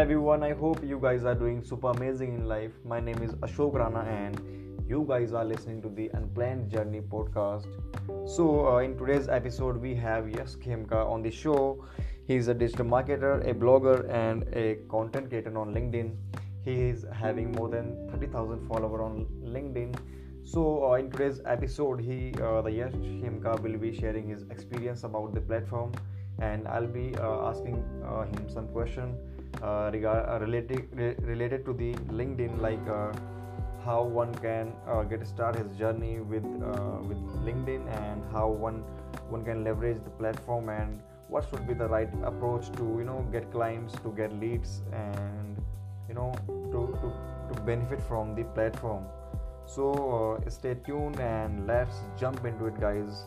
everyone, I hope you guys are doing super amazing in life. My name is Ashok Rana and you guys are listening to the Unplanned Journey podcast. So, uh, in today's episode, we have Yes Khemka on the show. He's a digital marketer, a blogger, and a content creator on LinkedIn. He is having more than 30,000 followers on LinkedIn. So, uh, in today's episode, he, uh, the Yash Khemka, will be sharing his experience about the platform, and I'll be uh, asking uh, him some question uh, regard uh, related re- related to the LinkedIn, like uh, how one can uh, get start his journey with uh, with LinkedIn and how one one can leverage the platform and what should be the right approach to you know get clients to get leads and you know to to, to benefit from the platform. So stay tuned and let's jump into it guys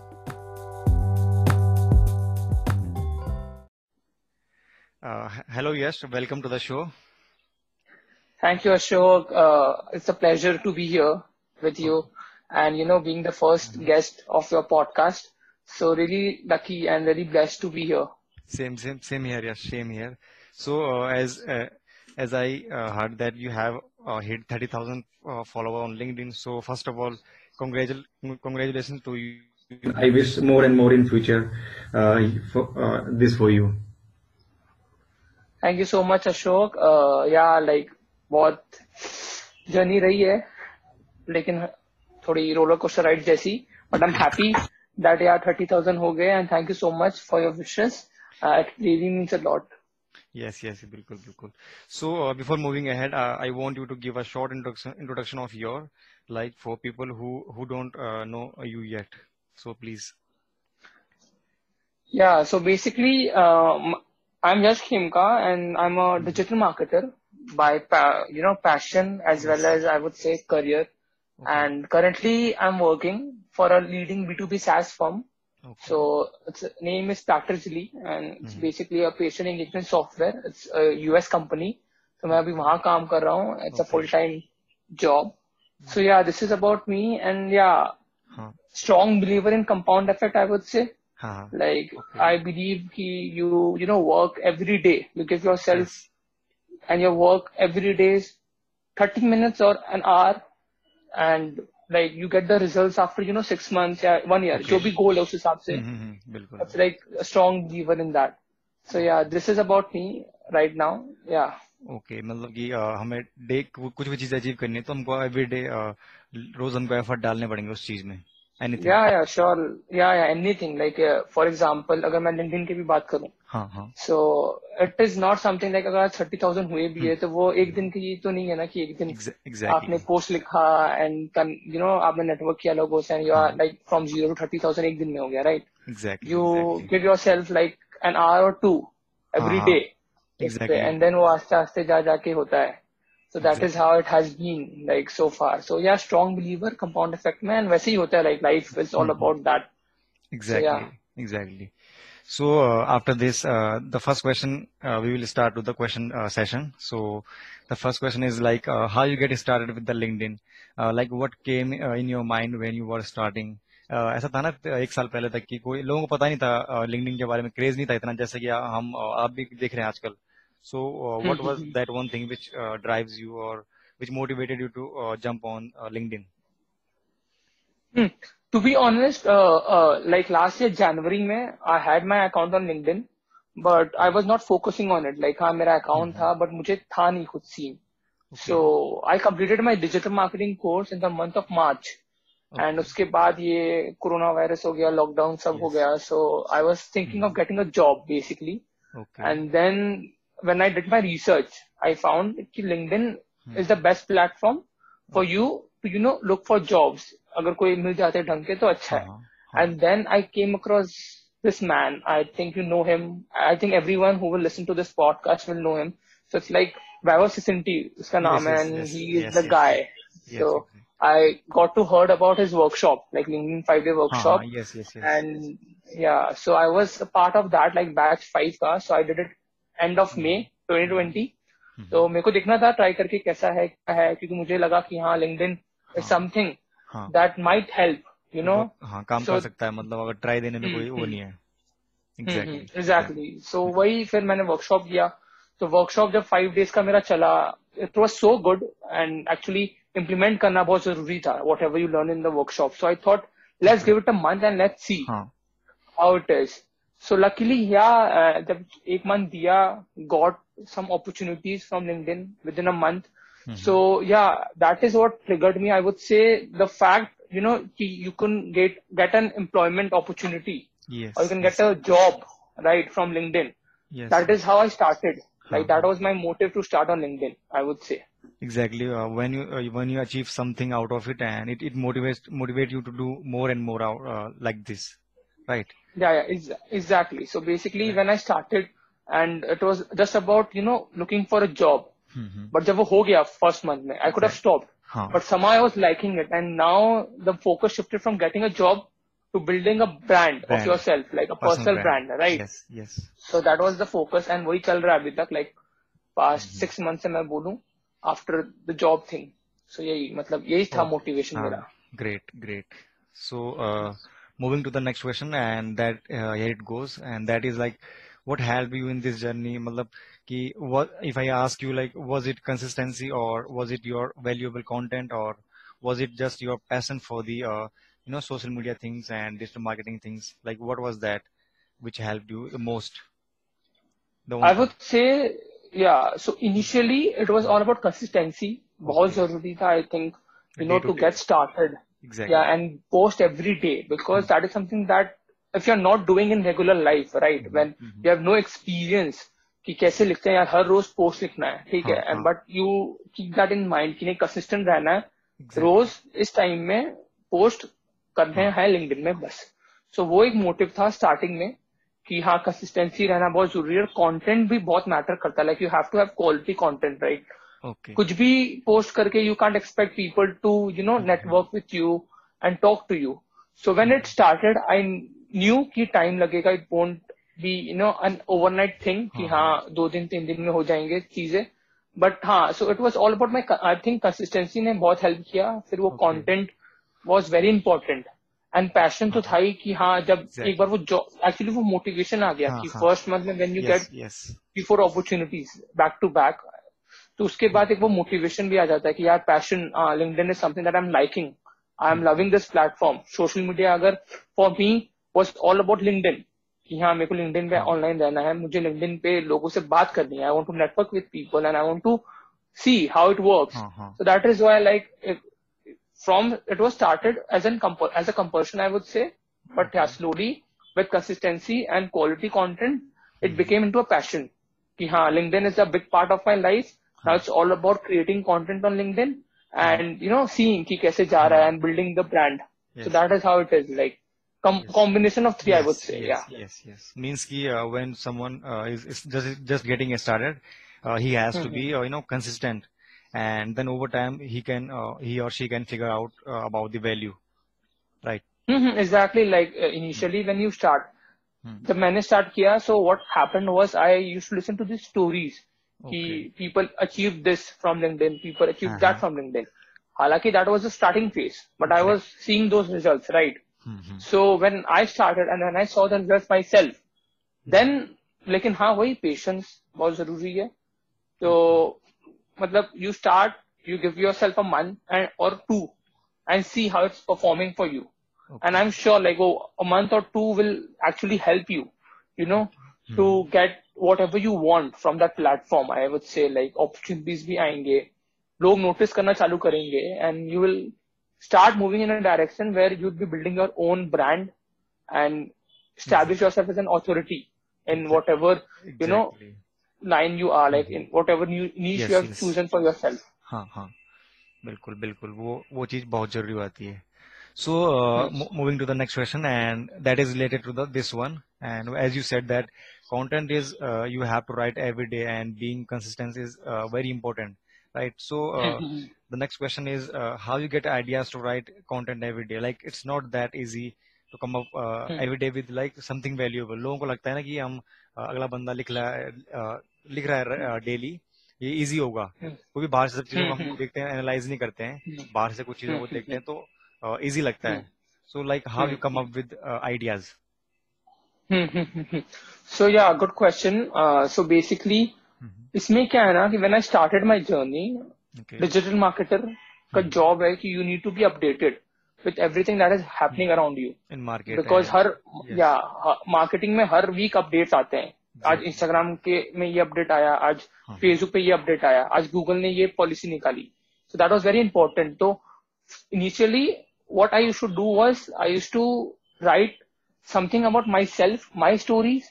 Uh, hello, yes, welcome to the show. Thank you, Ashok. Uh, it's a pleasure to be here with you and, you know, being the 1st guest of your podcast. So really lucky and very blessed to be here. Same, same, same here, yes, same here. So, uh, as uh, as I uh, heard that you have uh, hit 30,000 uh, followers on LinkedIn. So, first of all, congratul- congratulations to you. I wish more and more in future uh, for, uh, this for you. Thank you so much, Ashok. Uh, yeah, like बहुत journey रही है लेकिन थोड़ी roller coaster ride जैसी but I am happy that यार thirty thousand हो गए and thank you so much for your wishes it really means a lot Yes, yes, bilkul, bilkul. So, uh, before moving ahead, uh, I want you to give a short introduction introduction of your, like, for people who who don't uh, know you yet. So, please. Yeah, so basically, um, I'm Yash Khimka and I'm a digital marketer by, pa- you know, passion as well as I would say career. Okay. And currently I'm working for a leading B2B SaaS firm. Okay. So its name is Practically and it's Mhm. basically a patient engagement software. It's a US company. So मैं अभी वहाँ काम कर रहा हूँ. It's a Okay. full time job. So yeah, this is about me and yeah, हाँ, strong believer in compound effect, I would say. हाँ, हाँ. Like Okay. I believe ki you you know work every day. You give yourself Yes. and your work every day is 30 minutes or an hour and like you get the results after you know six months yeah one year जो भी goal है उस हिसाब से हम्म, हम्म, हम्म, बिल्कुल. that's like a strong believer in that so yeah this is about me right now yeah okay okay, मतलब कि अ, हमें डे कुछ भी चीज़ अचीव करनी है तो हमको एवरी डे रोज हमको एफर्ट डालने पड़ेंगे उस चीज़ में anything yeah yeah sure. Yeah yeah anything. Like uh, for example अगर मैं LinkedIn की भी बात करूँ हाँ हाँ। so it is not something like अगर थर्टी थाउज़ेंड हुए भी है तो वो एक दिन की तो नहीं है ना कि एक दिन आपने पोस्ट लिखा एंड यू नो आपने नेटवर्क किया लोगों से and you are. Like from zero to thirty thousand एक दिन में हो गया right exactly you give yourself like an hour और टू every हाँ, एंड देन वो आस्ते आस्ते जा जाके होता है। So that is how it has been like so far so yeah strong believer compound effect में and वैसे ही होता है like life is all hmm. about that exactly yeah. exactly so uh, after this uh, the first question uh, we will start with the question uh, session so the first question is like uh, how you get started with the linkedin uh, like what came uh, in your mind when you were starting uh, ऐसा था ना एक साल पहले तक कि कोई लोगों को पता नहीं था लिंक्डइन के बारे में क्रेज नहीं था इतना जैसे कि हम uh, आप भी देख रहे हैं आजकल so uh, what was hmm, that one thing which uh, drives you or which motivated you to uh, jump on uh, linkedin Hmm. To be honest, uh, uh, like last year January में I had my account on LinkedIn, but I was not focusing on it. Like हाँ मेरा account था, but मुझे था नहीं खुद So I completed my digital marketing course in the month of March. okay And उसके बाद ये कोरोना वायरस हो गया लॉकडाउन सब हो yes गया so I was thinking of Mhm. Getting a job basically and then When I did my research I found कि LinkedIn Hmm. Is the best platform for okay you to you know look for jobs अगर कोई मिल जाते हैं ढंग के तो अच्छा हाँ है हाँ हाँ and then I came across this man. I think you know him. I think everyone who will listen to this podcast will know him. So it's like Vaibhav Sisinti, uska yes naam hai, yes and yes he is yes the yes guy. yes So okay I got to heard about his workshop, like LinkedIn five day हाँ हाँ workshop. yes yes yes And yeah, so I was a part of that, like batch five का. So I did it end of May 2020. हम्म तो मेरे को देखना था try करके कैसा है क्या है क्योंकि मुझे लगा कि हाँ LinkedIn something that might help you know हाँ काम सो कर सकता है मतलब अगर ट्राई देने में कोई वो नहीं है। एग्जैक्टली एग्जैक्टली सो वही फिर मैंने वर्कशॉप किया। तो वर्कशॉप जब फाइव डेज़ का मेरा चला it was so good and actually implement करना बहुत ज़रूरी था whatever you learn in the workshop so I thought let's give it a month and let's see how it is So luckily, yeah, uh, एक month Dia got some opportunities from LinkedIn within a month. Mm-hmm. So yeah, that is what triggered me. I would say the fact you know you can get get an employment opportunity, yes, or you can get a job right from LinkedIn. Yes, that is how I started. Huh. Like that uh-huh. was my motive to start on LinkedIn. I would say exactly uh, when you uh, when you achieve something out of it and it, it motivates motivate you to do more and more out, uh, like this right Yeah, yeah, ex- exactly. So basically, yeah. when I started, and it was just about you know looking for a job. Mm-hmm. But जब वो हो गया first month में, I could right. have stopped. Huh. But somehow I was liking it, and now the focus shifted from getting a job to building a brand, Brand. of yourself, like a Personal personal, brand. brand. right? Yes. Yes. So that was the focus, and वही चल रहा है अभी तक, like past Mhm. six months से मैं बोलूँ after the job thing. So यही मतलब यही था Oh. motivation Ah, मेरा. great, great. So, uh, moving to the next question and that uh, here it goes and that is like what helped you in this journey? Matlab ki what if i ask you like was it consistency or was it your valuable content or was it just your passion for the uh, you know social media things and digital marketing things? Like what was that which helped you the most? The i would say yeah so initially it was all about consistency. Okay. bahut zaruri i think you know to get started. Exactly. Yeah, and post every day because mm-hmm. that is something that if you're not doing in regular life, right? Mm-hmm. When you have no experience कि कैसे लिखते हैं यार हर रोज post लिखना है ठीक है हाँ, and. But you keep that in mind कि नहीं कंसिस्टेंट रहना है Exactly. रोज इस टाइम में पोस्ट करने हाँ। हैं लिंक्डइन में बस सो वो एक मोटिव था स्टार्टिंग में कि हाँ कंसिस्टेंसी रहना बहुत ज़रूरी है और कंटेंट भी बहुत मैटर करता है like you have to have quality content right Okay. कुछ भी पोस्ट करके you can't expect people to you know network with you and talk to you so when it started I knew कि time लगेगा it won't be you know an overnight thing कि हाँ, हाँ दो दिन तीन दिन में हो जाएँगे चीज़ें बट हाँ so it was all about my I think consistency ने बहुत हेल्प किया फिर वो content was very important and passion तो था ही कि हाँ जब Exactly. एक बार वो जॉब एक्चुअली वो मोटिवेशन आ गया हाँ, कि हाँ. फ़र्स्ट मंथ में when you get. Before opportunities back to back तो उसके बाद एक वो मोटिवेशन भी आ जाता है कि यार passion LinkedIn is something that I am liking I am loving this platform social media अगर for me was all about LinkedIn कि हाँ मेरे को लिंक्डइन पे हाँ. ऑनलाइन रहना है मुझे लिंक्डइन पे लोगों से बात करनी है I want to network with people and I want to see how it works हाँ, हाँ. Is it, from it was started as an comp- as a compulsion i would say. But yeah slowly with consistency and quality content it became into a passion. कि हाँ linkedin is a big part of my life. Now it's all about creating content on LinkedIn and you know seeing ki kaise ja raha hai and building the brand. Yes. So that is how it is like. Com- yes. combination of three, yes, I would say. Yes, yeah. Yes, yes. Means ki, uh, when someone uh, is, is, just just getting started, uh, he has mm-hmm. to be mm-hmm. Uh, you know consistent, and then over time he can uh, he or she can figure out uh, about the value, right? Mm-hmm. Exactly. Like initially mm-hmm. when you start, the hmm the start here. So what happened was I used to listen to these stories stories कि Okay. People achieve this from LinkedIn people achieve Uh-huh. That from LinkedIn हालांकि that was the starting phase but I was seeing those results right Mhm. So when I started and when I saw the results myself then लेकिन हाँ वही patience बहुत जरूरी है तो मतलब you start you give yourself a month and और two and see how it's performing for you Okay. and i'm sure like oh, a month or two will actually help you you know to get whatever you want from that platform i would say like opportunities भी आएंगे लोग notice करना चालू करेंगे and you will start moving in a direction where you'd be building your own brand and establish yourself as an authority in whatever you know Exactly. line you are like in whatever new niche Yes, you have yes. chosen for yourself हाँ हाँ बिल्कुल बिल्कुल वो वो चीज बहुत जरूरी होती है so uh, Yes. mo- moving to the next question and that is related to the this one and as you said that content is uh, you have to write every day and being consistent is uh, very important right so uh, the next question is uh, how you get ideas to write content every day like it's not that easy to come up uh, Hmm. every day with like something valuable लोगों को लगता है ना कि हम uh, अगला बंदा लिख रहा है uh, लिख रहा है डेली ये इजी होगा Hmm. कोई भी बाहर से सब चीज़ों को Hmm, हम hmm. देखते हैं एनालाइज नहीं करते हैं Hmm. बाहर से कुछ चीज़ों को Hmm, देखते हैं तो इजी लगता है so like how you Hmm. Come up with ideas So yeah, good question. Uh, so basically, इसमें क्या है ना कि when I started my journey digital marketer का जॉब है कि you need to be updated with everything that is happening around you In market. Because हर या marketing में हर वीक अपडेट्स आते हैं। आज इंस्टाग्राम के में ये अपडेट आया आज हाँ. फेसबुक पे ये अपडेट आया आज गूगल ने ये पॉलिसी निकाली। So that was very important तो initially what I used to do was I used to write Something about myself my stories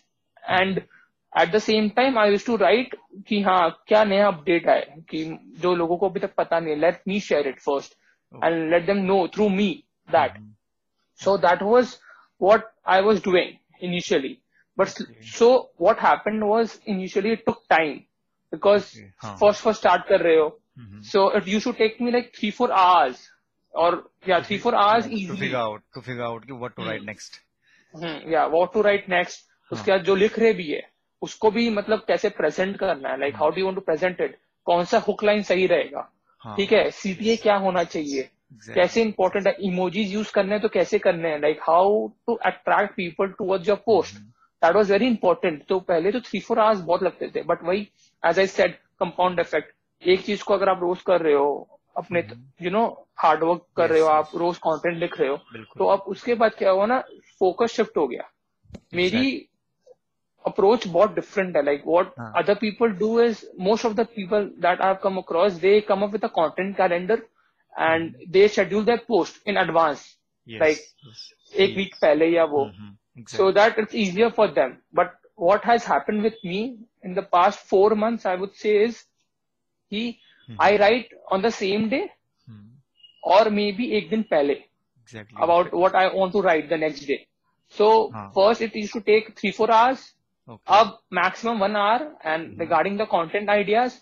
and at the same time I use to write कि हाँ क्या नया update है कि जो लोगों को अभी तक पता नहीं let me share it first and let them know through me that Mhm. So that was what I was doing initially. But s- Okay. so what happened was initially it took time because Okay, हाँ. first first start कर रहे हो. Mhm. So it used to take me like three four hours or yeah three four hours to easily. figure out to figure out कि what Hmm, yeah, what to write next. उसके बाद जो लिख रहे भी है उसको भी मतलब कैसे प्रेजेंट करना है like how do want to present it कौन सा हुक लाइन सही रहेगा? हाँ. ठीक है सीटीए क्या होना चाहिए? Exactly. कैसे इंपॉर्टेंट है? इमोजीज यूज़ करने हैं तो कैसे करने हैं? Like how to attract people towards your post that was very important तो पहले तो थ्री फोर आवर्स बहुत लगते थे बट वही as I said compound effect एक चीज़ को अगर आप रोज कर रहे हो अपने यू नो हार्ड वर्क कर रहे हो Yes, आप रोज कंटेंट लिख रहे हो तो अब उसके बाद क्या हुआ ना फोकस शिफ्ट हो गया। मेरी अप्रोच बहुत डिफरेंट है लाइक व्हाट हाँ. Other people do is most of the people that I have come across they come up with a content calendar and they schedule that post in advance like एक week पहले या वो। So Exactly. It's easier for them but what but what has happened with me in the past four months i would say I write on the same day और maybe एक दिन पहले about what I want to write the next day so first it is to take three four hours अब maximum one hour and regarding the content ideas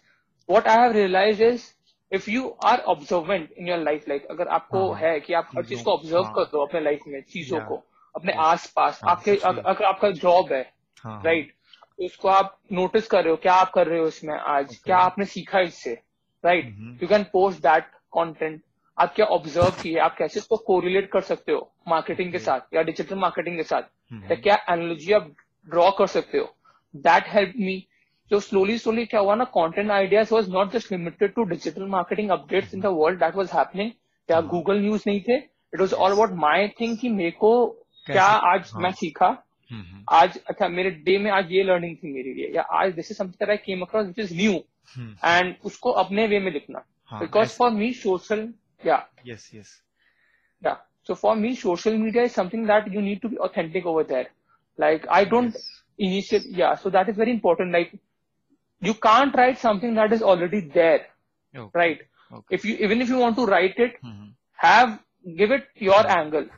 what I have realise is if you are observant in your life like अगर आपको हाँ, हाँ. है कि आप हर चीज़ को observe हाँ. कर दो अपने लाइफ में चीज़ों को अपने आस पास आपके अगर आपका जॉब है राइट तो उसको आप नोटिस कर रहे हो क्या आप कर रहे हो इसमें आज? क्या आपने सीखा इससे? Right. You can post that content आप क्या ऑब्ज़र्व किए? आप कैसे इसको कोरिलेट कर सकते हो मार्केटिंग के साथ या डिजिटल मार्केटिंग के साथ. या क्या एनोलॉजी आप ड्रॉ कर सकते हो? दैट हेल्प मी तो स्लोली स्लोली क्या हुआ ना content ideas was not just limited to digital marketing updates in the world that was happening या हाँ. गूगल न्यूज़ नहीं थे? It was all about my thing कि मेरे को क्या आज हाँ. मैं सीखा? Mhm. आज अच्छा मेरे डे में आज ये लर्निंग थी मेरे लिए. या आज this is something I came across which is new. And उसको अपने वे में लिखना हाँ, बिकॉज ऐसे- for me social yeah Yes, yes. Yeah so for me social media is something that you need to be authentic over there like I don't Yes. initial yeah so that is very important like you can't write something that is already there Okay. right Okay. if you even if you want to write it Mhm. have give it your angle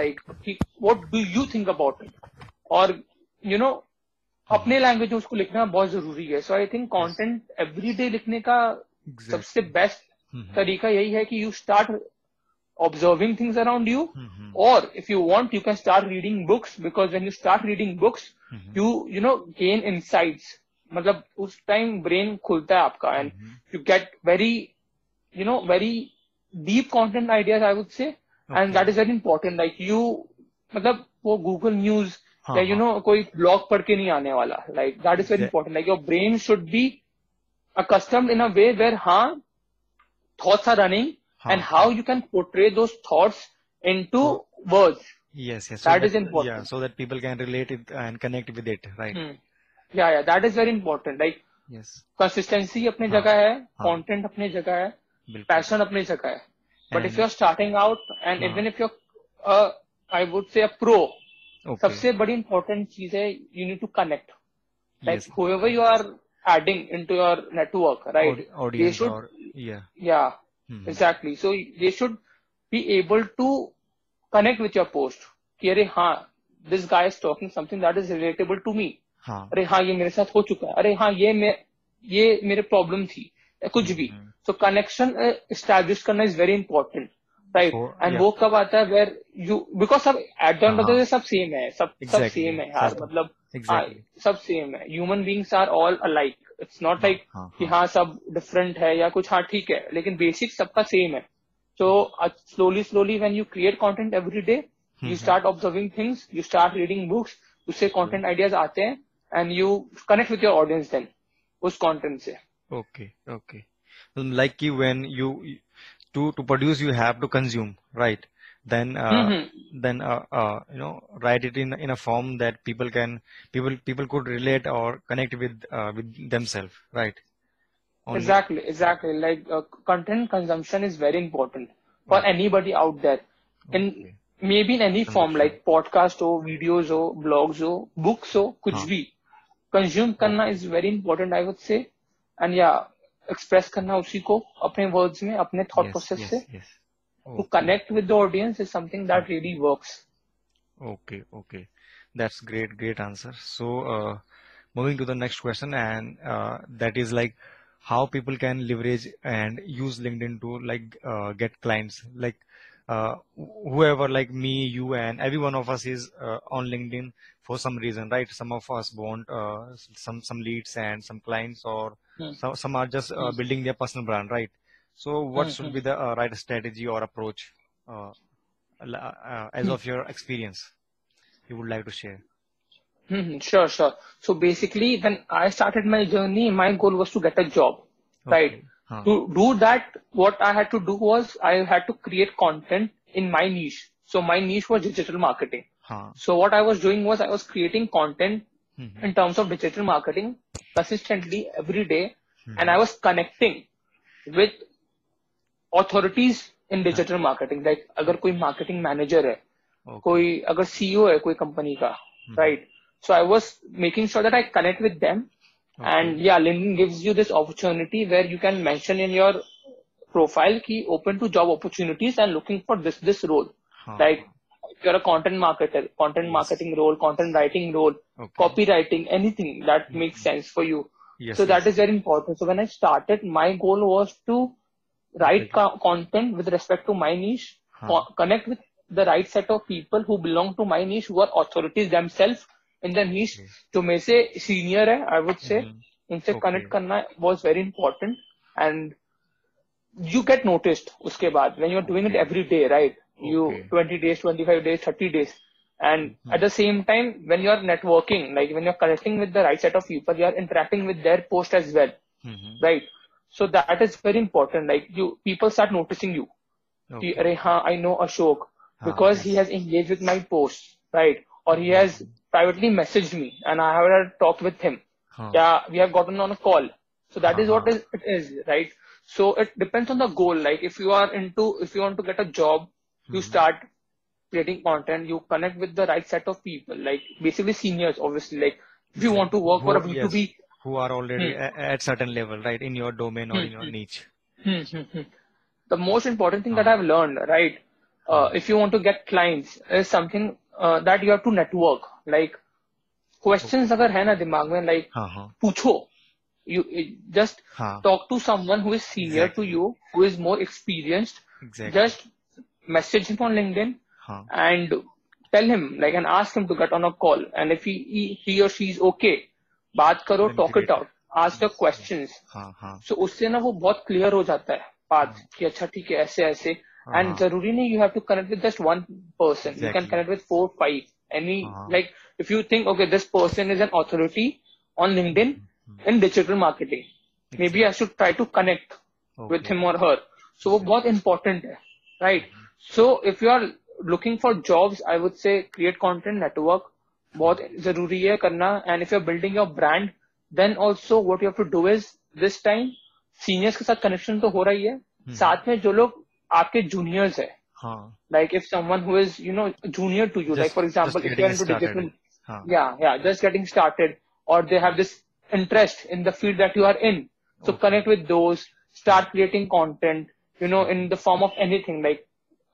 like कि- what do you think about it और you know हम्म। अपने language में उसको लिखना बहुत ज़रूरी है। So I think content every day लिखने का exactly. सबसे बेस्ट हम्म, mm-hmm. हम्म। तरीका यही है कि you start observing things around you और if you want you can start reading books because when you start reading books you you know gain in मतलब उस टाइम ब्रेन खुलता है आपका and you get very you know very deep content ideas I would say and that is very important like you मतलब वो Google news. हाँ, या you हाँ. नो कोई ब्लॉग पढ़ के नहीं आने वाला like that is very important like your brain should be accustomed in a way where हाँ thoughts are running हाँ. and how you can portray those thoughts into words Yes, yes. That so that is important. Yeah, so that people can relate it and connect with it, right? hmm. yeah yeah that is very important like Yes. consistency अपने हाँ, जगह है हाँ. content अपने जगह है passion अपने जगह है but and, if you're starting out and हाँ. even if you're uh, I would say a pro सबसे बड़ी इंपॉर्टेंट चीज़ है you need to connect like whoever you are adding in to your network right they should yeah exactly so they should be able to connect with your post कि अरे हाँ this guy is talking something that is relatable to me अरे हाँ ये मेरे साथ हो चुका है. अरे हाँ ये ये मेरे प्रॉब्लम थी. कुछ भी. सो कनेक्शन स्टैब्लिश करना is very important right and वो कब आता है? वेर यू बिकॉज़ सब एट द एंड सब सेम है। सब सेम है। हाँ, मतलब हाँ, सब सेम है। Human beings are all alike it's not like कि हाँ।, हाँ सब डिफरेंट है या कुछ। हाँ ठीक है। लेकिन बेसिक सबका सेम है। तो slowly slowly when you create content every day you start observing things you start reading books उससे कॉन्टेंट आइडियाज़ आते हैं and you connect with your audience then उस कॉन्टेंट से। Okay okay like you when you to to produce you have to consume right then uh, mm-hmm. then uh, uh, you know write it in in a form that people can people people could relate or connect with uh, with themselves right Only. exactly exactly like uh, content consumption is very important for okay. anybody out there and okay. maybe in any form like podcast or videos or blogs or books or kuch huh. bhi consume karna is very important i would say and yeah express करना उसी को अपने words में, अपने thought Yes, process yes, से yes. to Okay. connect with the audience is something that really works. Okay, okay. That's great, great answer. So, uh, moving to the next question, and uh, that is like how people can leverage and use LinkedIn to like uh, get clients. Like uh, wh- whoever, like me, you, and every one of us is uh, on LinkedIn for some reason, right? Some of us want uh, some some leads and some clients, or Hmm. some some are just uh, Hmm. building their personal brand, right? So, what Hmm, should hmm. be the uh, right strategy or approach uh, uh, as Hmm. of your experience? you would like to share? Hmm, Sure, sure. So basically, when I started my journey, my goal was to get a job, right? Huh. To do that, what I had to do was I had to create content in my niche. So my niche was digital marketing. Huh. So what I was doing was I was creating content Mhm. in terms of digital marketing consistently every day, Mhm. and I was connecting with authorities in digital marketing. Like अगर कोई marketing manager है, Okay. कोई अगर CEO है कोई company का right so i was making sure that i connect with them Okay. and yeah linkedin gives you this opportunity where you can mention in your profile key open to job opportunities and looking for this this role Huh. like if you're a content marketer content Yes. marketing role content writing role Okay. copywriting anything that Mhm. makes sense for you Yes. so that yes. is very important so when i started my goal was to write Okay. co- content with respect to my niche Huh. co- connect with the right set of people who belong to my niche who are authorities themselves in the niche Okay. जो मेरे से senior है I would say Mhm. उनसे Okay. connect करना was very important and you get noticed उसके बाद when you're doing it Okay. every day right you 20 days 25 days 30 days. And mm-hmm. at the same time when you're networking like when you're connecting with the right set of people you're interacting with their post as well. Mm-hmm. right? So that is very important. Like you people start noticing you. Okay. He, i know ashok. Ah, because ah, yes. he has engaged with my post right? Or he has mm-hmm. privately messaged me and i have a talk with him. Huh. yeah we have gotten on a call. So that uh-huh. is it is, right? So it depends on the goal. Like if you are into if you want to get a job you Mhm. start creating content you connect with the right set of people like basically seniors obviously like if you want to work for a Who- b2b yes, who are already Hmm. a- at certain level, right, in your domain or Hmm, in your hmm. niche. Hmm, hmm, hmm. the most important thing that Uh-huh. I've learned, right? Uh, Hmm. if you want to get clients, is something uh, that you have to network. Like questions अगर है ना दिमाग में like हाँ हाँ पूछो. You you just हाँ talk to someone who is senior Exactly. to you, who is more experienced. exactly. Just message him on LinkedIn हाँ and tell him like and ask him to get on a call. And if he he, he or she is okay, बात करो, out, ask the questions. हाँ हाँ सो उससे ना वो बहुत clear हो जाता है बात कि अच्छा ठीक है ऐसे ऐसे एंड हाँ। ज़रूरी नहीं you have to connect with just one person you can. Connect with four five any हाँ। Like if you think okay this person is an authority on LinkedIn in digital marketing maybe I should try to connect Okay. him or her. So वो बहुत important है, right? So if you are looking for jobs, I would say create content network बहुत जरूरी है करना. And if you're building your brand, then also what you have to do is this time seniors के साथ connection तो हो रही है. हम्म। साथ में जो लोग आपके juniors है, हाँ like if someone who is you know junior to you, Just- like for example, just if you're getting into started. digital, हाँ yeah, yeah, just getting started, or they have this interest in the field that you are in. So Okay. connect with those, start creating content, you know,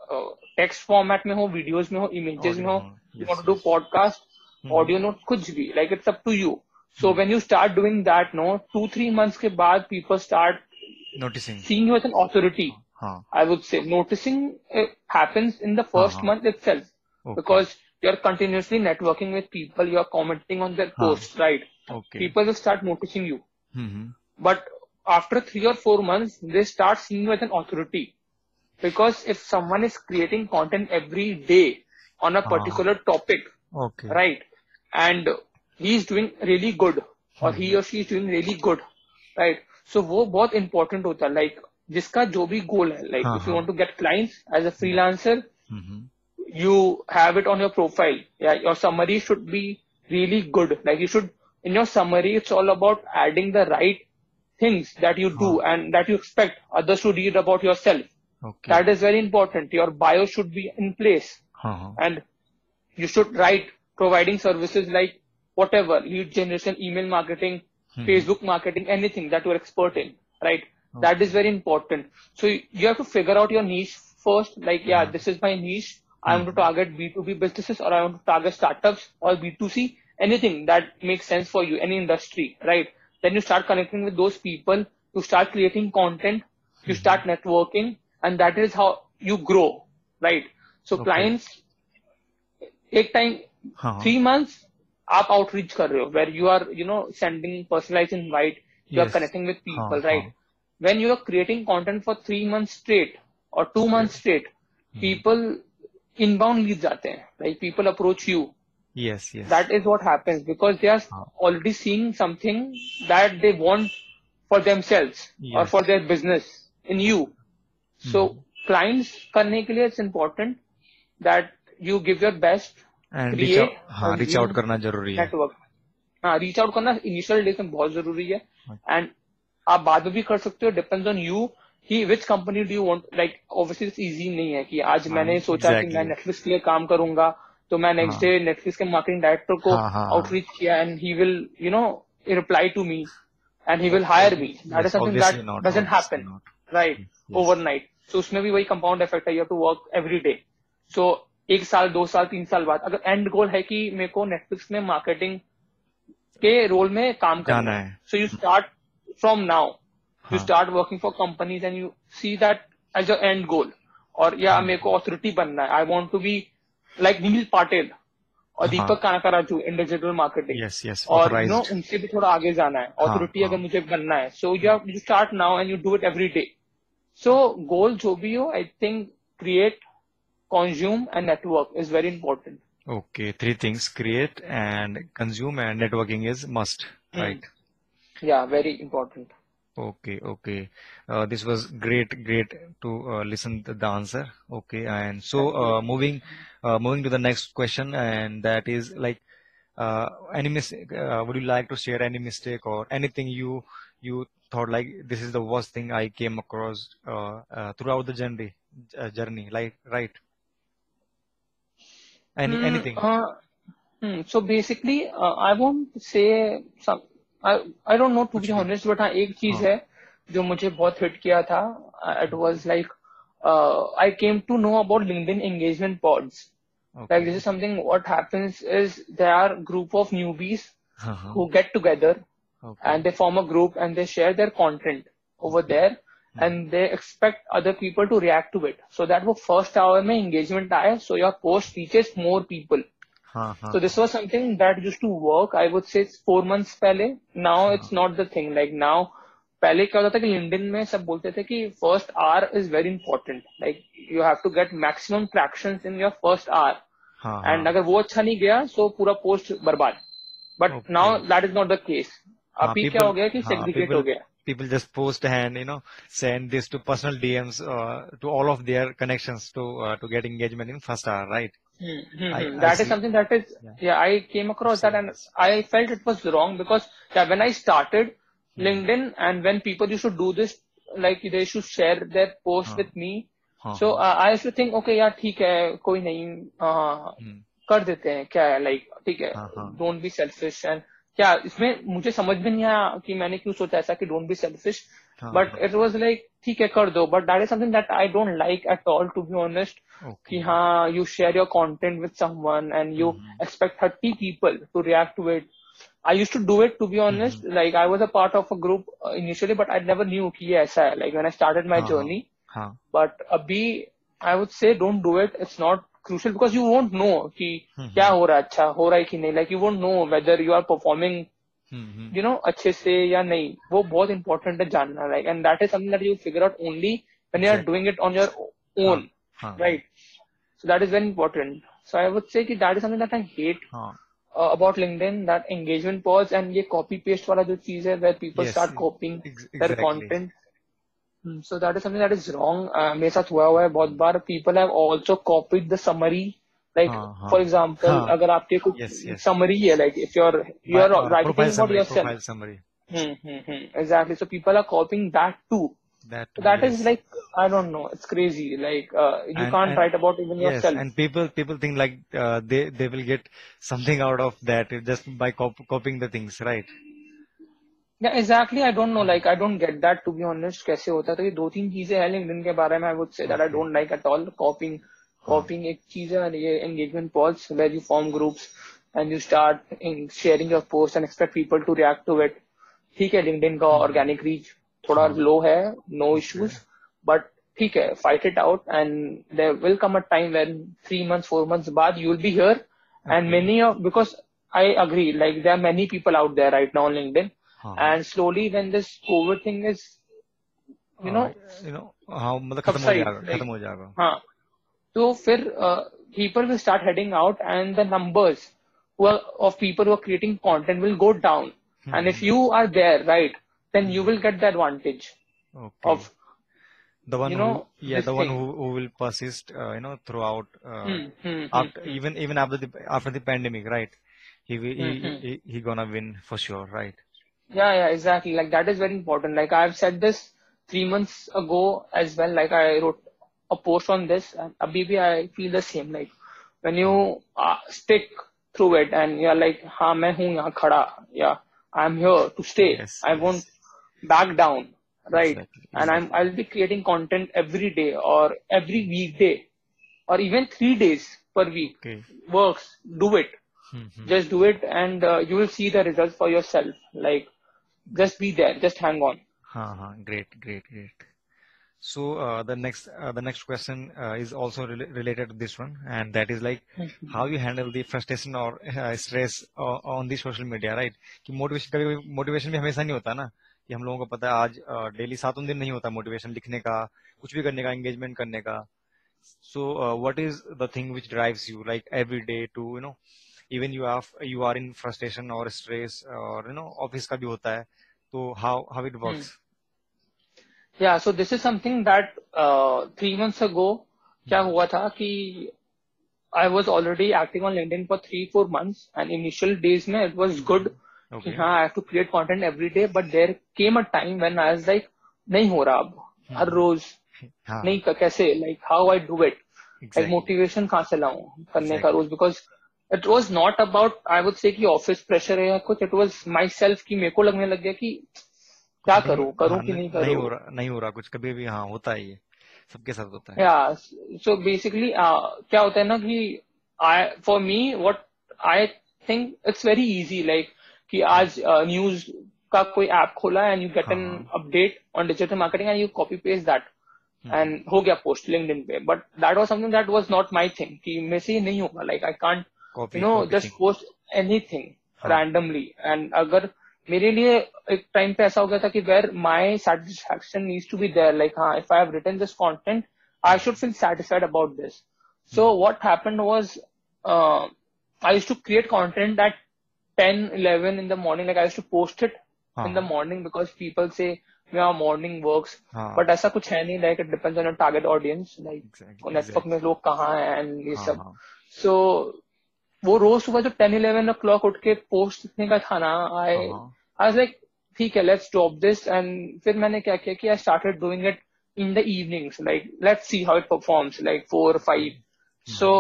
text format में हो videos में हो images में हो you want do podcast audio note कुछ भी like it's up to you so when you start doing that no two three months के बाद people start noticing seeing you as an authority I would say noticing happens in the first month itself because you are continuously networking with people you are commenting on their post right people start noticing you but after three और four month they start seeing you as an authority Because if someone is creating content every day on a Ah. particular topic, okay right, and he is doing really good, or he or she is doing really good right so वो बहुत important होता है like जिसका जो भी गोल है like हाँ, if you हाँ। Want to get clients as a freelancer Mhm. you have it on your profile. Yeah, your summary should be really good. Like you should, in your summary, it's all about adding the right things that you do and that you expect others to read about yourself. Okay. That is very important. Your bio should be in place Uh-huh. and you should write providing services like whatever lead generation, email marketing, Mhm. Facebook marketing, anything that you're expert in, right? That is very important. So you you have to figure out your niche first. Like, yeah, this is my niche. I want to target B2B businesses or I want to target startups or B2C, anything that makes sense for you, any industry, right? Then you start connecting with those people. You start creating content. You start networking and that is how you grow, right? So Okay. clients, एक time हाँ three months आप outreach कर रहे हो where you are you know sending personalize invite you are Yes. Connecting with people हाँ, right when you are creating content for three months straight or two months straight, people inbound leads आते हैं. Like people approach you. yes yes That is what happens because they are हाँ. already seeing something that they want for themselves or Yes. for their business in you. So clients करने के लिए it's important that you give हाँ reach out consume करना ज़रूरी है। Network हाँ reach out करना इनिशियल डेज़ में बहुत ज़रूरी है। एंड आप बाद में भी कर सकते हो डिपेंड्स ऑन यू कि which company do you want like obviously easy नहीं है कि आज हाँ, मैंने सोचा कि मैं नेटफ्लिक्स के लिए काम करूँगा तो मैं नेक्स्ट हाँ. डे नेटफ्लिक्स के मार्केटिंग डायरेक्टर को हाँ, हाँ, हाँ. आउटरीच किया and he will you know reply to me and he will hire me that is something that doesn't happen. Right. Overnight so उसमें भी वही कंपाउंड इफ़ेक्ट है you to work every day so एक साल दो साल तीन साल बाद अगर एंड गोल है कि मेरे को नेटफ्लिक्स में मार्केटिंग के रोल में काम करना है। So you start from now you हाँ. Start working for companies and you see that as a end goal और या मेरे को ऑथोरिटी बनना है। I want to be like Neel Patil और हाँ. Deepak Kanakaraju in digital marketing yes yes और यू नो उनसे भी थोड़ा आगे जाना है। हाँ, ऑथोरिटी हाँ. अगर मुझे बनना है। So you you start now and you do it every day So goal Jobio, I think create, consume and network is very important. Okay, three things create and consume and networking is must, mm. right? Yeah, very important. Okay, okay. Uh, this was great, great to uh, listen to the answer. Okay, and so uh, moving, uh, moving to the next question, and that is like, uh, any mistake? Uh, would you like to share any mistake or anything you you thought like this is the worst thing I came across uh, uh, throughout the journey? Uh, journey, like right? Any Hmm, anything? uh, hmm, so basically uh, I won't say some I I don't know to be honest but हाँ एक चीज हाँ. है जो मुझे बहुत hit किया था it was like uh, I came to know about LinkedIn engagement pods like Okay. this is something what happens is there are group of newbies Uh-huh. who get together Okay. and they form a group and they share their content over there and they expect other people to react to it so that वो first hour में engagement आए so your post reaches more people हाँ हाँ so this was something that used to work I would say four months पहले now it's not the thing like now पहले क्या होता था कि LinkedIn में सब बोलते थे कि first hour is very important like you have to get maximum tractions in your first hour हाँ एंड हाँ अगर वो अच्छा नहीं गया तो पूरा पोस्ट बर्बाद but Okay. Now that is not the case हाँ, अभी क्या people- हो गया कि हाँ, सेग्रीगेट people- हो गया people just post and you know send this to personal DMs uh, to all of their connections to uh, to get engagement in first hour, right? I- I that is see. Something that is Yeah. yeah i came across that and i felt it was wrong because yeah when i started linkedin and when people used to do this like they should share their post हाँ. with me हाँ, so हाँ. uh, i used to think okay यार ठीक है कोई नहीं uh, हम्म, कर देते हैं क्या है लाइक ठीक है हाँ, हाँ. डोंट बी सेल्फिश एंड क्या इसमें मुझे समझ में नहीं आया कि मैंने क्यों सोचा ऐसा कि don't be selfish but. It was like ठीक है कर दो but that is something that I don't like at all to be honest कि हाँ you share your content with someone and you. Expect thirty people to react to it I use to do it to be honest like I was a part of a group initially but I never knew कि ये ऐसा है like when I started हाँ, journey but अभी I would say don't do it it's not crucial because you won't know कि हम्म, क्या हम्म। हो रहा है अच्छा हो रहा है कि नहीं। Like you won't know whether you are performing you know अच्छे से या नहीं। वो बहुत इंपॉर्टेंट है जानना like and that is something that you figure out only when you are doing it on your own right so that is very important so I would say that is something that I hate about LinkedIn that engagement pods and ये copy paste वाला जो चीज़ है where people start copying their content So that is something that is wrong. Uh, मेरे साथ हुआ हुआ है बहुत बार. People have also copied the summary. Like हाँ, हाँ. for example, हाँ. अगर आपके कुछ Yes, yes. summary है, like if you're you're Uh, writing profile about summary, yourself. profile summary. Hmm, hmm, hmm. Exactly. So people are copying that too. That So that is yes. like I don't know. It's crazy. Like uh, you And- can't and- write about even yes, yourself. and people people think like uh, they they will get something out of that just by cop- copying the things, right? Yeah, exactly. I don't know. Like, I don't get that to be honest. कैसे होता है तो ये दो तीन चीज़ें हैं LinkedIn के बारे में I would say that I don't like at all. Copying, copying एक चीज़ है और ये engagement pods where you form groups and you start in sharing your posts and expect people to react to it. ठीक है LinkedIn का organic reach थोड़ा low है, no issues, but ठीक है fight it out and there will come a time when three months, four months बाद you will be here and many of because I agree like there are many people out there right now on LinkedIn हाँ. and slowly when this covid thing is you know Uh, you know हाँ मतलब खत्म हो subside, जाएगा like- खत्म हो जाएगा हाँ तो फिर uh, people will start heading out and the numbers who are, of people who are creating content will go down and if you are there right then you will get the advantage okay of the one you know, who yeah this the one thing. who, who will persist uh, you know throughout uh, hmm, hmm, after hmm, even even after the after the pandemic right he will he, Mhm. he, he gonna win for sure right Yeah, yeah, exactly. Like that is very important. Like I've said this three months ago as well. Like I wrote a post on this, and abhi bhi I feel the same. Like when you uh, stick through it and you're like, हाँ मैं हूँ यहाँ खड़ा. Yeah, I'm here to stay. Yes, I yes. won't back down. Right. Exactly, And I'm I'll be creating content every day or every weekday or even three days per week. okay Works. Do it Hmm, hmm. just do it and uh, you will see the results for yourself like just be there just hang on हाँ हाँ great great great so uh, the next uh, the next question uh, is also rela- related to this one and that is like how you handle the frustration or uh, stress uh, on the social media right कि motivation कभी कभी motivation भी हमेशा नहीं होता ना कि हम लोगों को पता है आज डेली सातों दिन नहीं होता मोटिवेशन लिखने का कुछ भी करने का एंगेजमेंट करने का so uh, what is the thing which drives you like every day to you know even you are you are in frustration और स्ट्रेस और यू नो ऑफ़िस का भी होता है तो हाउ हाउ इट वर्क या so this is something that three months ago क्या हुआ था कि I was already acting on link for three four months and initial days में इट वॉज़ गुड हाँ I to create content every day but there came a time when I like नहीं हो रहा अब हर रोज नहीं कैसे? Like how I do it like motivation कहाँ से लाऊं करने का रोज? Because it was not about I would say office pressure है या कुछ इट वॉज़ माई सेल्फ की मेरे को लगने लग गया कि क्या करूँ करूँ करूँ हाँ, कि नहीं नहीं हो रहा नहीं हो रहा कुछ कभी भी हाँ होता है ये सबके साथ होता है। या सो बेसिकली क्या होता है ना कि I for me what I think it's very easy like कि आज न्यूज़ uh, का कोई ऐप खोला and you get an. Update on digital marketing and you copy paste that and हो गया पोस्ट लिंक्डइन पे। But that was something that was not my thing कि मेरे से ये नहीं होगा like I can't copy no just post anything. Randomly and अगर मेरे लिए एक टाइम पे ऐसा हो गया था कि where my satisfaction needs to be there like हाँ if I have written this content I should feel satisfied about this so what happened was I used to create content at 10 11 in the morning. Like i used to post it हाँ। in the morning because people say yeah morning works. हाँ। But ऐसा कुछ है नहीं like it depends on your target audience like exactly, network में लोग कहाँ हैं and ये हाँ, सब। हाँ, सो वो रोज सुबह जो टेन इलेवन ओ क्लॉक उठ के पोस्ट लिखने का था ना आई आई लाइक ठीक है लेट्स ड्रॉप दिस एंड फिर मैंने क्या किया कि I started doing it in the evenings like let's see how it performs like four five so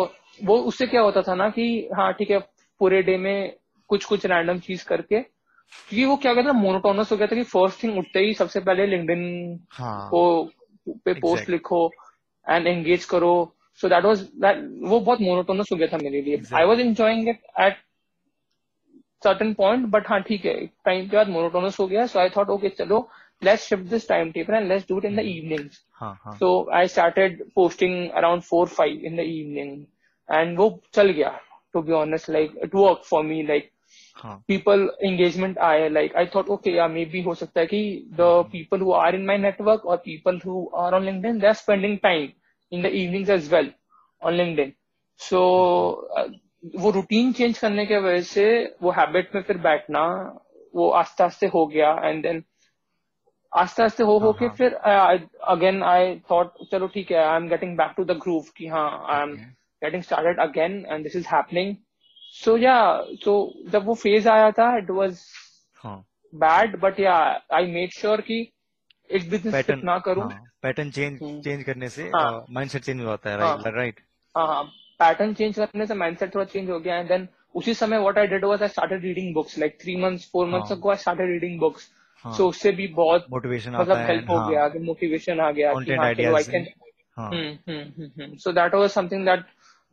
वो उससे क्या होता था ना कि हाँ ठीक है पूरे डे में कुछ कुछ रैंडम चीज़ करके क्योंकि वो क्या कहता था मोनोटोनस हो गया था कि फ़र्स्ट थिंग उठते ही सबसे पहले लिंक्डइन हाँ। को पे exactly. पोस्ट लिखो एंड एंगेज करो। सो दैट वॉज़ दैट वो बहुत मोनोटोनस हो गया था मेरे लिए। I was enjoying it at certain point but हाँ ठीक है टाइम के बाद मोनोटोनस हो गया। सो आई थॉट ओके चलो let's shift this timetable and let's do it in the evening so I started posting around four five in the evening and वो चल गया to be honest like it work for me like people engagement आए like I thought okay या maybe हो सकता है कि the people who are in my network और people who are on link there spending time in the evenings as well on LinkedIn. So uh, वो routine change करने के वजह से वो हैबिट में फिर बैठना वो आस्ते आस्ते हो गया एंड देन आस्ते आस्ते हो हो के हाँ, हाँ। फिर अगेन आई थॉट चलो ठीक है I am getting back to the groove कि हाँ I am getting started again and this is happening. So yeah so जब वो फ़ेज़ आया था इट was बैड बट या आई मेड श्योर कि एक बिज़नेस ना करूँ। Pattern change. चेंज करने से। माइंडसेट चेंज हो जाता है हाँ। राइट राइट पैटर्न चेंज करने से माइंडसेट थोड़ा चेंज हो गया एंड देन उसी समय what I did was I started reading books like three months four months. Ago I started reading books so उससे भी बहुत मोटिवेशन मतलब हेल्प हो हाँ, गया कि मोटिवेशन आ गया कि कंटेंट चलो I can so that was something that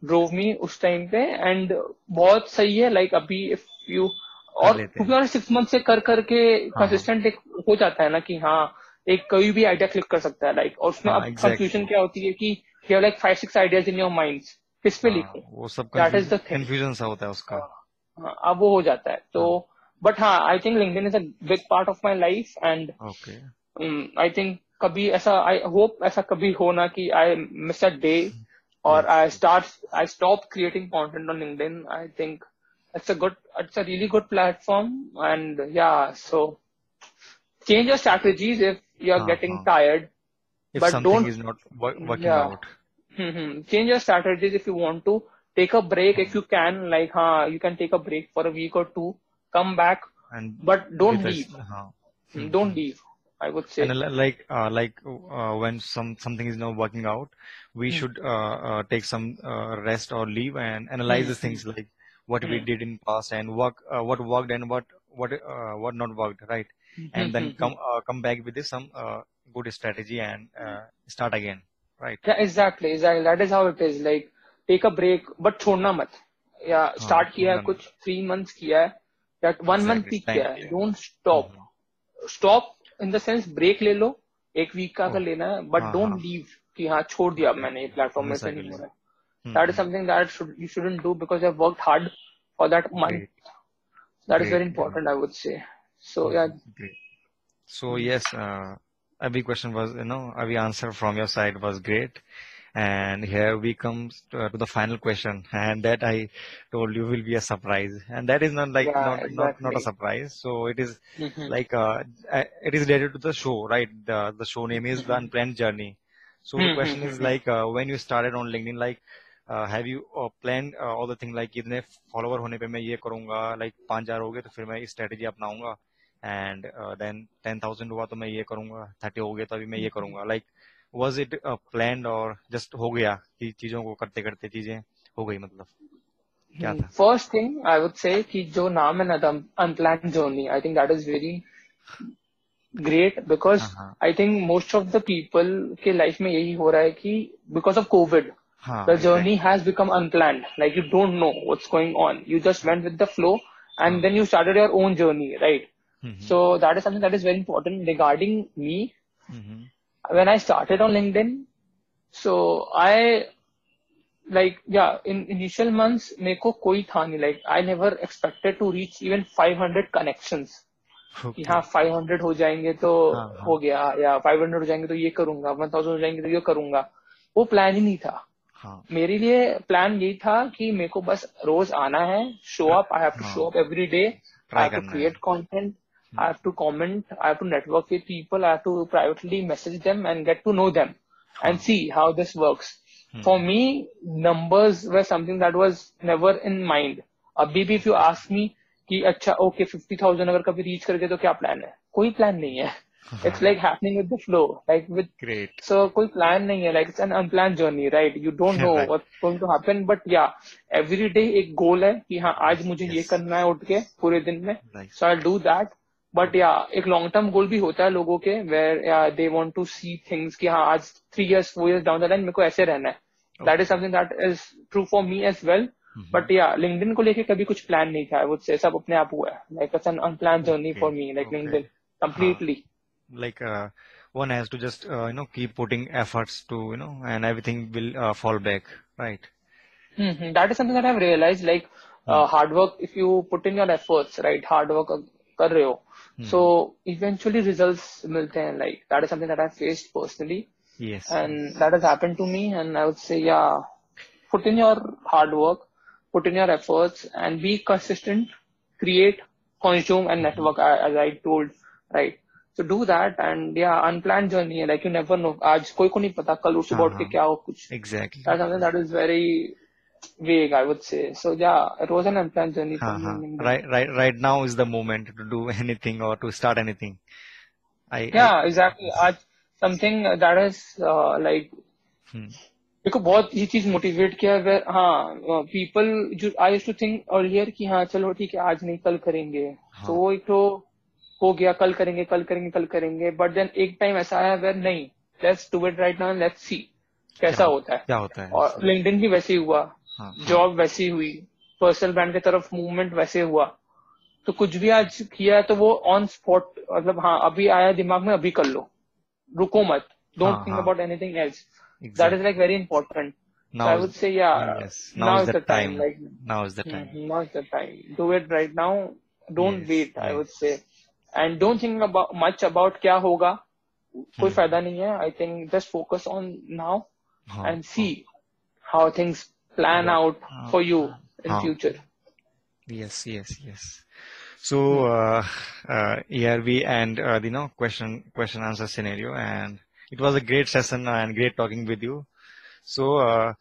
drove me उस टाइम पे एंड बहुत सही है लाइक अभी इफ़ यू और सिक्स मंथ से कर करके हाँ। कंसिस्टेंट हो जाता है ना कि हाँ एक कोई भी आइडिया क्लिक कर सकता है लाइक और उसमें हाँ, अब कंफ्यूजन क्या होती है कि you like five six ideas in your mind किस पे हाँ, लिखूं? वो सब is the thing. कंफ्यूजन सा होता है उसका। हाँ, अब वो हो जाता है। तो बट हाँ I think LinkedIn is a big part of my life and okay I think कभी ऐसा आई होप ऐसा कभी हो ना कि आई मिस अ डे और I start I stop creating content on LinkedIn I think it's a good it's a really good platform and yeah so change your strategies if you're uh-huh. getting tired. If but something don't, is not working yeah. out. Hmm, hmm. Change your strategies if you want to. Take a break if you can. Like, huh, you can take a break for a week or two. Come back, and but don't leave. Uh-huh. Mm-hmm. Don't leave. I would say. And uh, like uh, like uh, when some something is not working out, we mm-hmm. should uh, uh, take some uh, rest or leave and analyze the things like what we did in past and work what worked and what what what not worked, right? And then Hmm, come uh, come back with some uh, good strategy and uh, start again right? Yeah, exactly, exactly. That is how it is. Like, take a break, but छोड़ना मत. या start किया है कुछ three months किया है या one month भी किया है don't stop stop in the sense break ले लो एक वीक का अगर Oh. लेना है बट डोंट। लीव कि हाँ छोड़ दिया मैंने ये प्लेटफॉर्म में से नहीं हो रहा है Hmm, that is hmm. Something that you shouldn't do because I worked hard for that month that is very important I would say सो या Great. So yes, uh, every question was, you know, every answer from your side was great. And here we come to, uh, to the final question, and that I told you will be a surprise, and that is not like Yeah, not, not not a exactly. surprise. So it is like uh, uh, it is related to the show, right? The the show name is the Unplanned Journey. So the Hmm, question hmm, is hmm, like uh, when you started on LinkedIn, like uh, have you uh, planned uh, all the thing like इतने follower होने पे मैं ये करूंगा, like पाँच हजार हो गए तो फिर मैं ये strategy अपनाऊंगा, एंड देन टेन थाउज़ेंड हुआ तो मैं ये करूँगा थर्टी हो गया तो अभी मैं ये करूँगा। लाइक वॉज़ इट प्लान और जस्ट हो गया चीज़ों को करते करते चीज़ें हो गई मतलब? First thing I would say कि जो नाम है ना unplanned journey I think that is very great because I think most of the people के लाइफ में यही हो रहा है कि because of COVID the journey has become unplanned like you don't know what's going on you just went with the flow and then you started your own journey right hmm, so that is something that is very important regarding me hmm, hmm, when I started on LinkedIn, so I like yeah in initial months मेरे को कोई था नहीं like I never expected to reach even 500 connections कि okay. हाँ 500 हो जाएँगे तो हाँ, हाँ. हो गया या 500 हो जाएँगे तो ये करूँगा 1000 हो जाएँगे तो ये करूँगा वो प्लान ही नहीं था हाँ मेरे लिए प्लान यही था कि मेरे को बस रोज आना है show up I have to हाँ. Show up every day Try I have to करना है. create content. I have to comment. I have to network with people. I have to privately message them and get to know them and see how this works. Hmm. For me, numbers were something that was never in mind. अभी भी if you ask me कि अच्छा okay 50,000 अगर कभी reach कर गए तो क्या प्लान है कोई प्लान नहीं है it's like happening with the flow like with Great. so कोई plan नहीं है like it's an unplanned journey right you don't know Right. what's going to happen but yeah every day एक goal है कि हाँ आज मुझे ये Yes. करना है उठ के पूरे दिन में Like so I'll do but yeah एक long term goal भी होता है लोगों के where yeah, they want to see things कि हाँ आज three years four years down the line मेरे को ऐसे रहना है that is something that is true for me as well Mhm. but yeah को लेके कभी कुछ plan नहीं था say सब अपने आप हुआ है unplanned journey Okay. for me like Okay. LinkedIn completely like uh, one has to just uh, you know keep putting efforts to you know and everything will uh, fall back right hmm That is something that I've realized. Like uh, hard work, if you put in your efforts, right, hard work कर रहे हो। So eventually result मिलते हैं like that is something that I faced personally and that is happened to me and I would say yeah put in your hard work put in your efforts and be consistent create consume and network as I told right so do that and या unplanned journey है like you never know आज कोई को नहीं पता कल उठ सुबह के हाँ, हाँ। क्या हो कुछ। Exactly that is very vague I would say so yeah it was an unplanned journey हाँ, हाँ. LinkedIn. Right, right, right now is the moment to do anything or to start anything. I, yeah, I exactly आज something that is uh, like hmm, मेरे को बहुत ये चीज़ motivate किया है हाँ पीपल जो I use to think earlier कि हाँ चलो ठीक है आज नहीं कल करेंगे हाँ. तो वो एक तो हो गया कल करेंगे कल करेंगे कल करेंगे बट देन एक टाइम ऐसा आया वेर नहीं let's do it right now let's see कैसा क्या होता है क्या होता है और लिंक्डइन भी वैसे ही हुआ हाँ, हाँ, जॉब वैसी हुई पर्सनल ब्रांड की तरफ़ मूवमेंट वैसे हुआ तो कुछ भी आज किया है तो वो ऑन स्पॉट मतलब हाँ अभी आया दिमाग में अभी कर लो रुको मत डोंट हाँ, थिंक हाँ. About anything else exactly. is like very important. Now I would say, yeah, yes, now, now is the time. time. Like, Now is the time. mhm, now is the time. Do it right now. Don't Yes, wait. Yes. I would say, and don't think about much about क्या होगा. कोई Hmm. फ़ायदा नहीं है. I think just focus on now हाँ, and see how things plan Yeah. out for you in हाँ. future. Yes, yes, yes. So uh, uh, we end uh, the you know question question answer scenario, and it was a great session and great talking with you. So uh,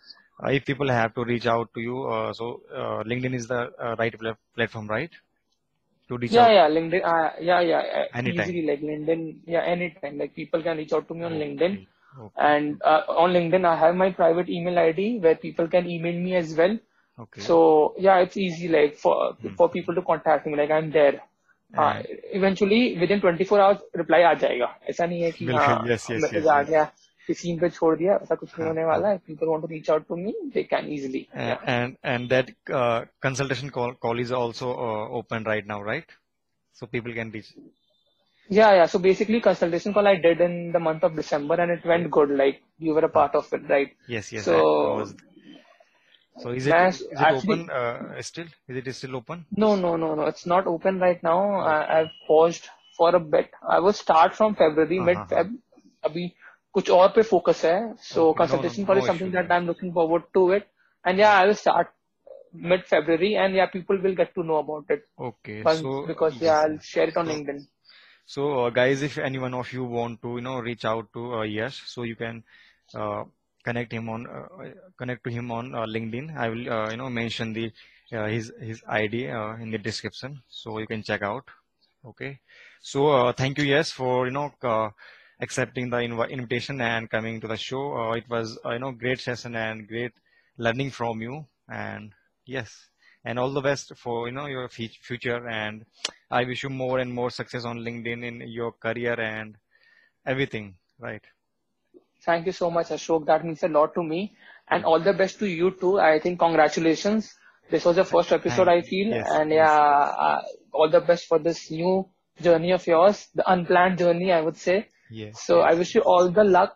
if people have to reach out to you, uh, so uh, LinkedIn is the uh, right pla- platform, right? To reach Yeah, out. yeah, LinkedIn. Uh, yeah, yeah. Anytime. Easily like LinkedIn. Yeah, anytime. Like people can reach out to me on LinkedIn. Okay. And uh, on LinkedIn, I have my private email ID where people can email me as well. Okay. So yeah, it's easy like for for people to contact me. Like I'm there. हाँ eventually within 24 hours reply आ जाएगा ऐसा नहीं है कि बिल्कुल, हाँ yes, yes, message yes, आ yes. गया किसी पे छोड़ दिया ऐसा कुछ नहीं हाँ, होने वाला है people want to reach out to me they can easily A- yeah. and and that uh, consultation call call is also uh, open right now, right? yeah yeah so basically consultation call I did in the month of December and it went good like you were a part of it right Yes, yes. So, I was- so is it मैं is it actually- open uh, still? Is it still open? No, no, no, no. It's not open right now. I, I've paused for a bit. I will start from February, हाँ, mid हाँ, Feb. अभी कुछ और पे focus है. So Okay, no, consultation no, call no is something issue. that I'm looking forward to it. And yeah, I will start mid February, and yeah, people will get to know about it. Okay. Once- So because yes, yeah, I'll yes. share it on So- LinkedIn. So uh, guys, if any one of you want to, you know, reach out to uh, Yash, so you can uh, connect him on uh, connect to him on uh, LinkedIn. I will, uh, you know, mention the his his ID in the description, so you can check out. Okay. So thank you, Yash, for you know accepting the inv- invitation and coming to the show. It was you know great session and great learning from you. And yes, and all the best for you know your future. And I wish you more and more success on LinkedIn in your career and everything. Right. Thank you so much, Ashok. That means a lot to me. And all the best to you too. I think congratulations. This was the first episode, I feel. Yes, and yes. yeah, uh, all the best for this new journey of yours, the unplanned journey, I would say. Yes. So I wish you all the luck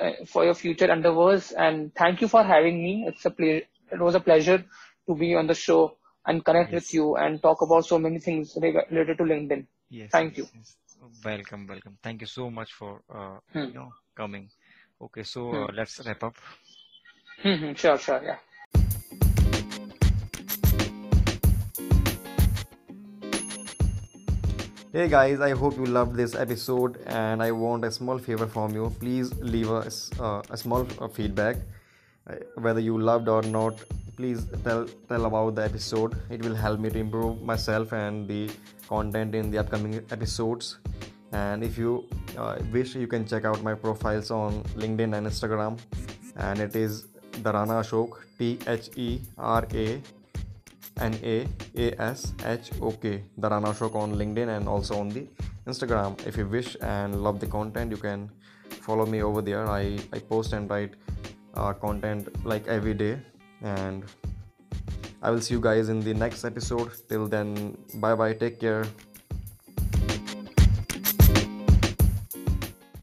uh, for your future endeavors. And thank you for having me. It's a ple- It was a pleasure to be on the show and connect with you and talk about so many things related to LinkedIn. Yes. Thank yes, you. yes. Welcome. Welcome. Thank you so much for uh, Hmm. you know coming. Okay. So uh, let's wrap up. Mhm, sure, sure, yeah. Hey guys, I hope you loved this episode and I want a small favor from you. Please leave us uh, a small uh, feedback. Uh, whether you loved or not, please tell tell about the episode. It will help me to improve myself and the content in the upcoming episodes. And if you uh, wish, you can check out my profiles on LinkedIn and Instagram. And it is Dharana Ashok, T H E R A N A A S H O K Dharana Ashok on LinkedIn and also on the Instagram. If you wish and love the content, you can follow me over there. I, I post and write uh, content like every day. And I will see you guys in the next episode. Till then, bye bye. Take care.